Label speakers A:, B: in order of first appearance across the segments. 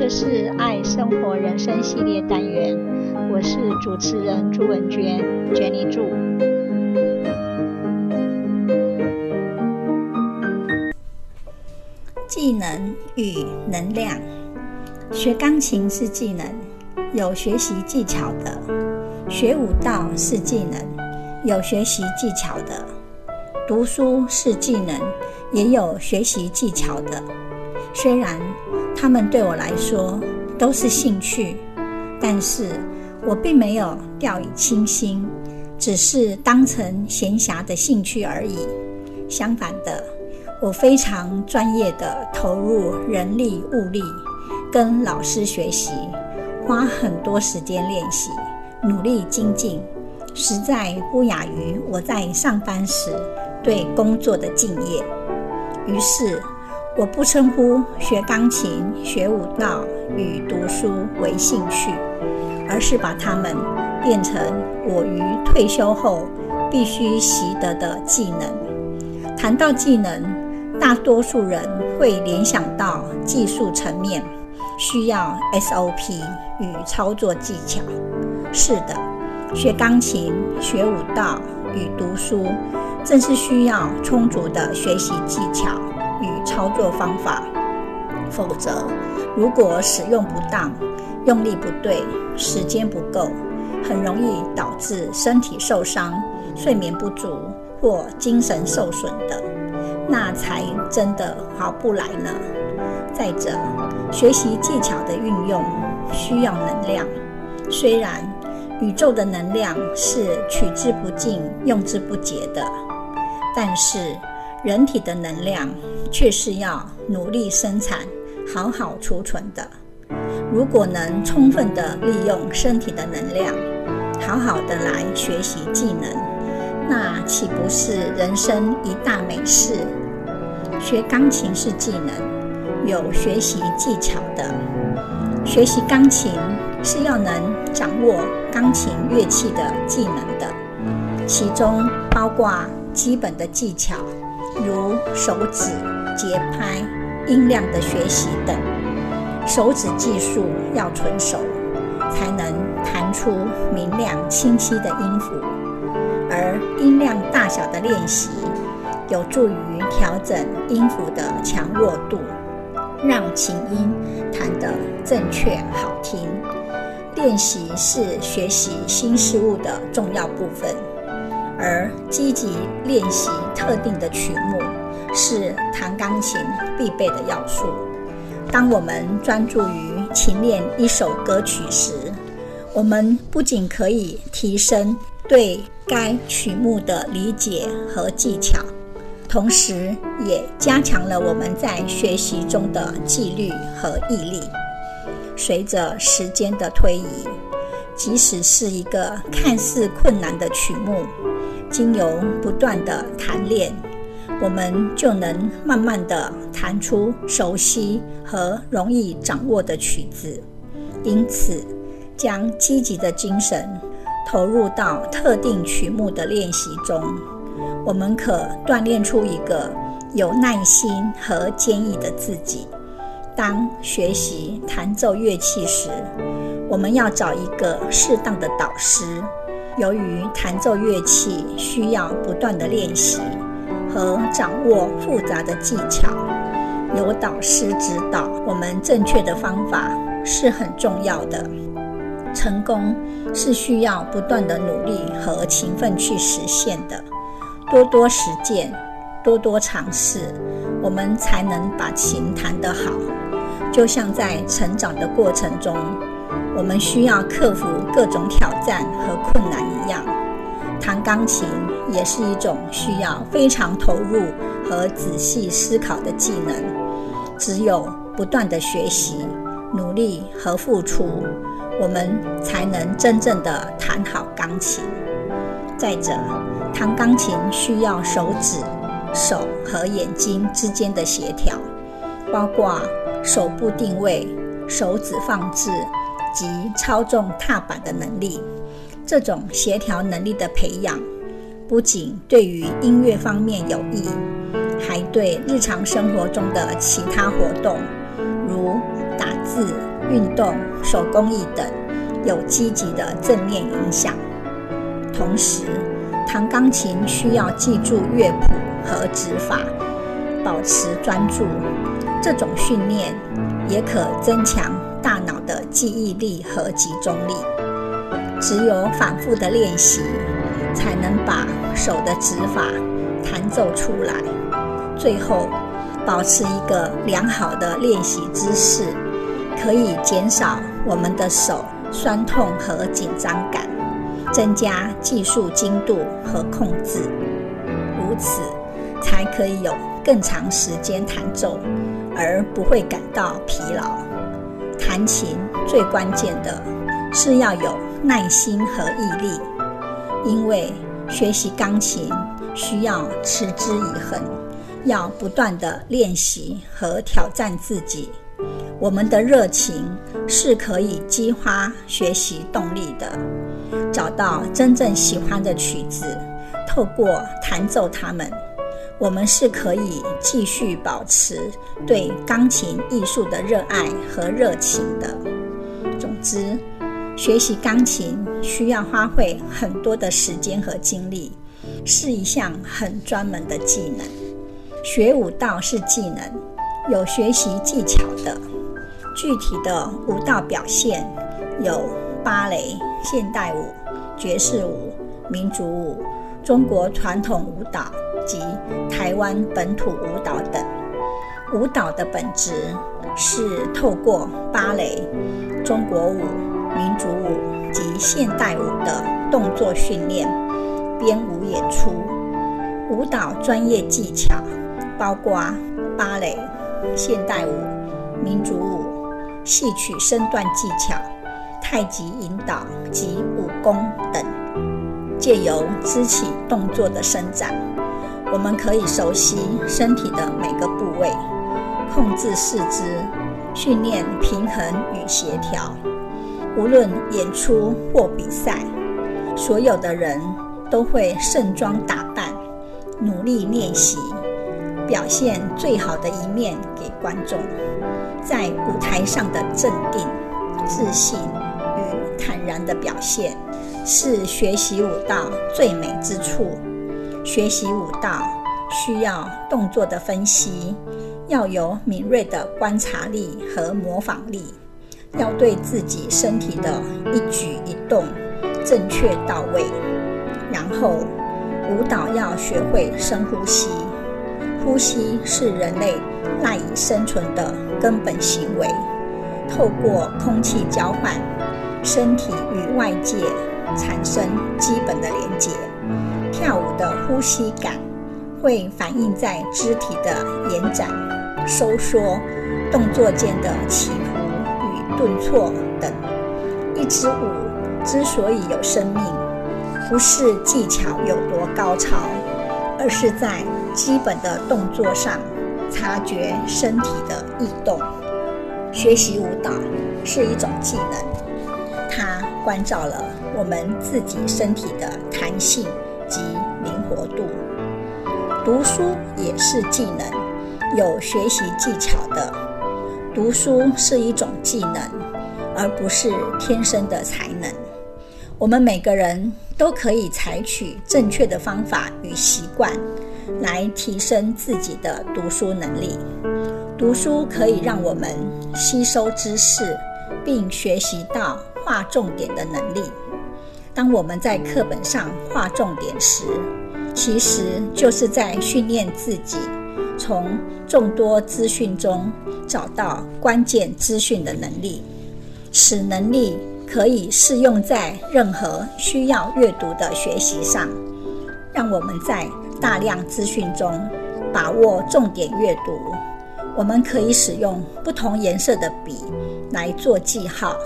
A: 这是爱生活人生系列单元，我是主持人朱文娟，Jenny 朱。
B: 技能与能量，学钢琴是技能，有学习技巧的；学舞蹈是技能，有学习技巧的；读书是技能，也有学习技巧的。虽然他们对我来说都是兴趣，但是我并没有掉以轻心，只是当成闲暇的兴趣而已。相反的，我非常专业地投入人力物力，跟老师学习，花很多时间练习，努力精进，实在不亚于我在上班时对工作的敬业。于是，我不称呼学钢琴、学舞蹈与读书为兴趣，而是把它们变成我于退休后必须习得的技能。谈到技能，大多数人会联想到技术层面，需要 SOP 与操作技巧。是的，学钢琴、学舞蹈与读书，正是需要充足的学习技巧。操作方法，否则，如果使用不当、用力不对、时间不够，很容易导致身体受伤、睡眠不足或精神受损的，那才真的划不来呢。再者，学习技巧的运用需要能量，虽然宇宙的能量是取之不尽、用之不竭的，但是。人体的能量却是要努力生产、好好储存的。如果能充分地利用身体的能量，好好的来学习技能，那岂不是人生一大美事？学钢琴是技能，有学习技巧的。学习钢琴是要能掌握钢琴乐器的技能的，其中包括基本的技巧。如手指、节拍、音量的学习等，手指技术要纯熟，才能弹出明亮清晰的音符。而音量大小的练习，有助于调整音符的强弱度，让琴音弹得正确好听。练习是学习新事物的重要部分。而积极练习特定的曲目是弹钢琴必备的要素。当我们专注于琴练一首歌曲时，我们不仅可以提升对该曲目的理解和技巧，同时也加强了我们在学习中的纪律和毅力。随着时间的推移，即使是一个看似困难的曲目，经由不断的弹练，我们就能慢慢地弹出熟悉和容易掌握的曲子。因此，将积极的精神投入到特定曲目的练习中，我们可锻炼出一个有耐心和坚毅的自己。当学习弹奏乐器时，我们要找一个适当的导师。由于弹奏乐器需要不断的练习和掌握复杂的技巧，有导师指导我们正确的方法是很重要的。成功是需要不断的努力和勤奋去实现的。多多实践，多多尝试，我们才能把琴弹得好。就像在成长的过程中。我们需要克服各种挑战和困难一样，弹钢琴也是一种需要非常投入和仔细思考的技能。只有不断的学习、努力和付出，我们才能真正的弹好钢琴。再者，弹钢琴需要手指、手和眼睛之间的协调，包括手部定位、手指放置。及操纵踏板的能力，这种协调能力的培养，不仅对于音乐方面有益，还对日常生活中的其他活动，如打字、运动、手工艺等有积极的正面影响。同时，弹钢琴需要记住乐谱和指法，保持专注。这种训练也可增强大脑的记忆力和集中力。只有反复的练习，才能把手的指法弹奏出来。最后，保持一个良好的练习姿势，可以减少我们的手酸痛和紧张感，增加技术精度和控制。如此，才可以有更长时间弹奏，而不会感到疲劳。弹琴最关键的是要有耐心和毅力，因为学习钢琴需要持之以恒，要不断地练习和挑战自己。我们的热情是可以激发学习动力的。找到真正喜欢的曲子，透过弹奏它们，我们是可以继续保持对钢琴艺术的热爱和热情的。总之，学习钢琴需要花费很多的时间和精力，是一项很专门的技能。学舞蹈是技能，有学习技巧的。具体的舞蹈表现有芭蕾、现代舞、爵士舞、民族舞、中国传统舞蹈及台湾本土舞蹈等。舞蹈的本质是透过芭蕾、中国舞。民族舞及现代舞的动作训练，编舞演出。舞蹈专业技巧包括芭蕾、现代舞、民族舞、戏曲身段技巧、太极引导及武功等。借由肢体动作的伸展，我们可以熟悉身体的每个部位，控制四肢，训练平衡与协调。无论演出或比赛，所有的人都会盛装打扮，努力练习，表现最好的一面给观众。在舞台上的镇定、自信与坦然的表现，是学习舞蹈最美之处。学习舞蹈需要动作的分析，要有敏锐的观察力和模仿力。要对自己身体的一举一动正确到位，然后舞蹈要学会深呼吸。呼吸是人类赖以生存的根本行为。透过空气交换，身体与外界产生基本的连接。跳舞的呼吸感会反映在肢体的延展、收缩、动作间的起伏与。顿挫等，一支舞之所以有生命，不是技巧有多高超，而是在基本的动作上察觉身体的异动。学习舞蹈是一种技能，它关照了我们自己身体的弹性及灵活度。读书也是技能，有学习技巧的。读书是一种技能，而不是天生的才能。我们每个人都可以采取正确的方法与习惯，来提升自己的读书能力。读书可以让我们吸收知识，并学习到划重点的能力。当我们在课本上划重点时，其实就是在训练自己。从众多资讯中找到关键资讯的能力，此能力可以适用在任何需要阅读的学习上。让我们在大量资讯中把握重点阅读。我们可以使用不同颜色的笔来做记号，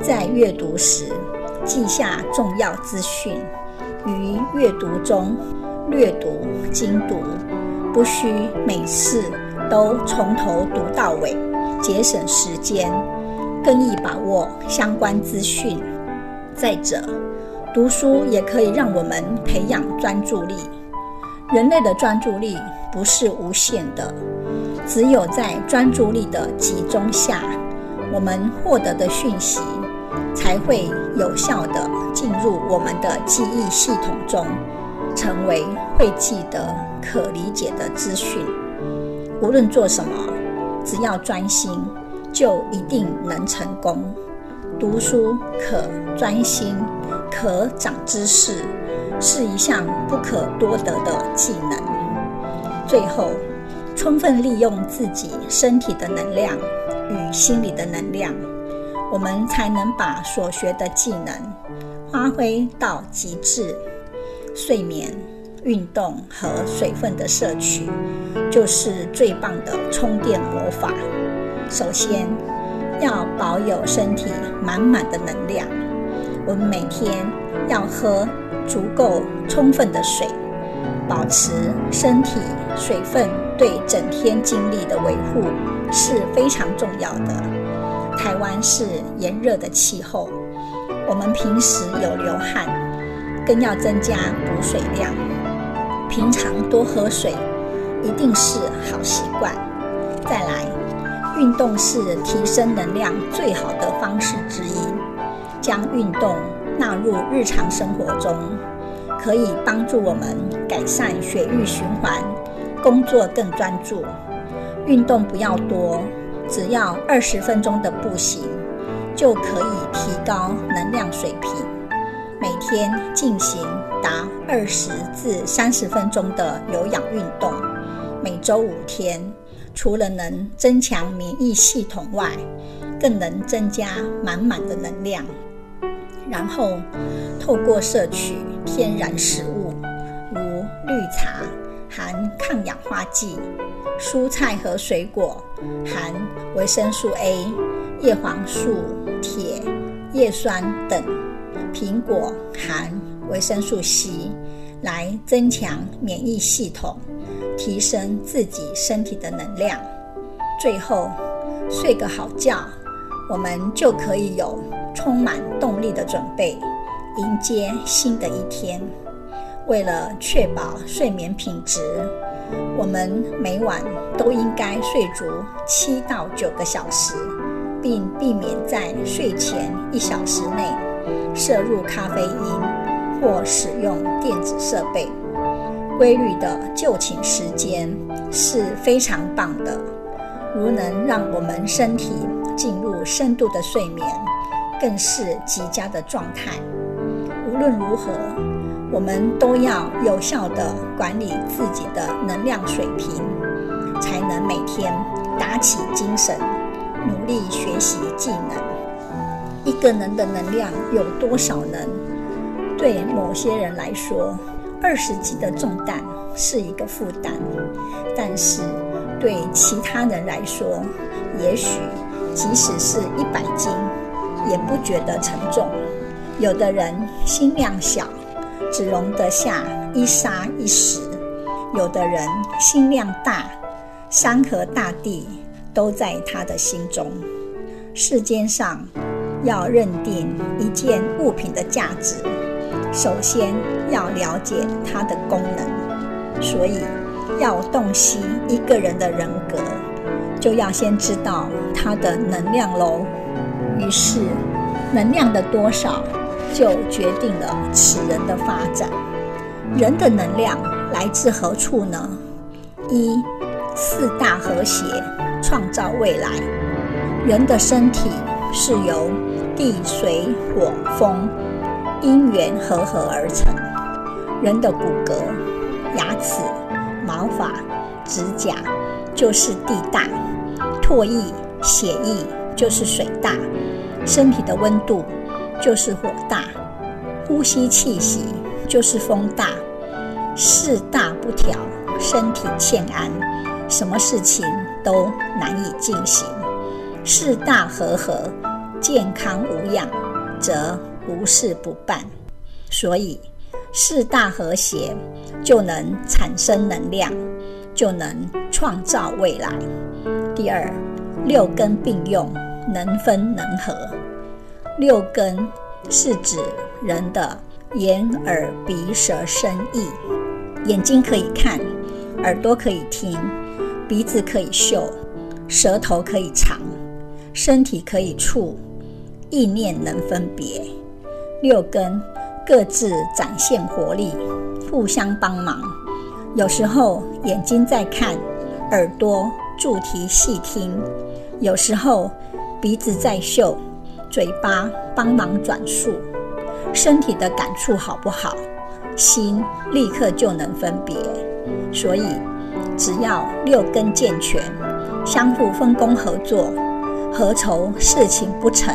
B: 在阅读时记下重要资讯，于阅读中略读精读。不需每次都从头读到尾，节省时间，更易把握相关资讯。再者，读书也可以让我们培养专注力。人类的专注力不是无限的，只有在专注力的集中下，我们获得的讯息才会有效地进入我们的记忆系统中，成为会记得、可理解的资讯。无论做什么，只要专心，就一定能成功。读书可专心，可长知识，是一项不可多得的技能。最后，充分利用自己身体的能量与心理的能量，我们才能把所学的技能发挥到极致。睡眠、运动和水分的摄取，就是最棒的充电魔法。首先，要保有身体满满的能量，我们每天要喝足够充分的水，保持身体水分对整天精力的维护是非常重要的。台湾是炎热的气候，我们平时有流汗，更要增加补水量。平常多喝水一定是好习惯。再来。运动是提升能量最好的方式之一。将运动纳入日常生活中，可以帮助我们改善血液循环，工作更专注。运动不要多，只要二十分钟的步行，就可以提高能量水平。每天进行达二十至三十分钟的有氧运动，每周五天。除了能增强免疫系统外，更能增加满满的能量。然后，透过摄取天然食物，如绿茶含抗氧化剂，蔬菜和水果含维生素 A、叶黄素、铁、叶酸等，苹果含维生素 C，来增强免疫系统。提升自己身体的能量，最后睡个好觉，我们就可以有充满动力的准备，迎接新的一天。为了确保睡眠品质，我们每晚都应该睡足七到九个小时，并避免在睡前一小时内摄入咖啡因或使用电子设备。规律的就寝时间是非常棒的，如能让我们身体进入深度的睡眠，更是极佳的状态。无论如何，我们都要有效地管理自己的能量水平，才能每天打起精神，努力学习技能。一个人的能量有多少呢？对某些人来说，二十斤的重担是一个负担，但是对其他人来说，也许即使是一百斤，也不觉得沉重。有的人心量小，只容得下一沙一石；有的人心量大，山河大地都在他的心中。世间上要认定一件物品的价值。首先要了解它的功能，所以要洞悉一个人的人格，就要先知道他的能量喽。于是，能量的多少就决定了此人的发展。人的能量来自何处呢？一、四大和谐创造未来。人的身体是由地、水、火、风。因缘和合而成，人的骨骼、牙齿、毛发、指甲就是地大；唾液、血液就是水大；身体的温度就是火大；呼吸气息就是风大。四大不调，身体欠安，什么事情都难以进行；四大和合，健康无恙，则无事不办，所以四大和谐就能产生能量，就能创造未来。第二，六根并用，能分能合。六根是指人的眼、耳、鼻、舌、身、意。眼睛可以看，耳朵可以听，鼻子可以嗅，舌头可以尝，身体可以触，意念能分别。六根各自展现活力，互相帮忙。有时候眼睛在看，耳朵助提细听；有时候鼻子在嗅，嘴巴帮忙转述。身体的感触好不好，心立刻就能分别。所以，只要六根健全，相互分工合作，何愁事情不成？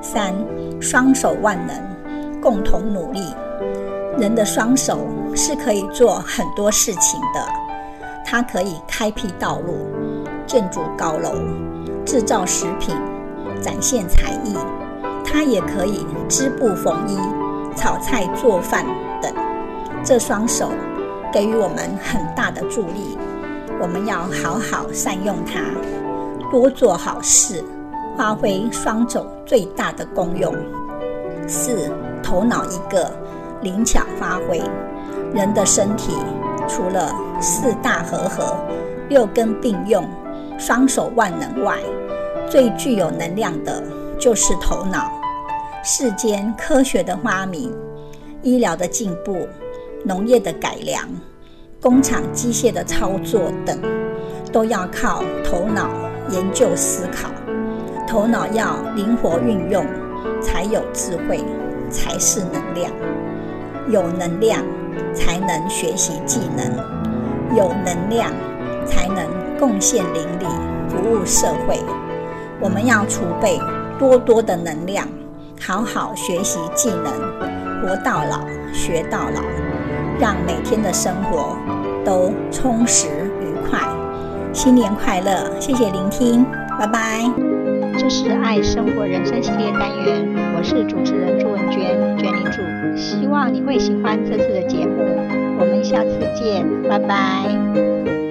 B: 三，双手万能，共同努力。人的双手是可以做很多事情的，它可以开辟道路、建筑高楼、制造食品、展现才艺；它也可以织布缝衣、炒菜做饭等。这双手给予我们很大的助力，我们要好好善用它，多做好事，发挥双手最大的功用。四，头脑一个。灵巧发挥，人的身体除了四大和合、六根并用、双手万能外，最具有能量的就是头脑。世间科学的发明、医疗的进步、农业的改良、工厂机械的操作等，都要靠头脑研究思考。头脑要灵活运用，才有智慧，才是能量。有能量，才能学习技能；有能量，才能贡献邻里、服务社会。我们要储备多多的能量，好好学习技能，活到老学到老，让每天的生活都充实愉快。新年快乐！谢谢聆听，拜拜。
A: 这是爱生活人生系列单元，我是主持人朱文娟，娟领主。希望你会喜欢这次的节目，我们下次见，拜拜。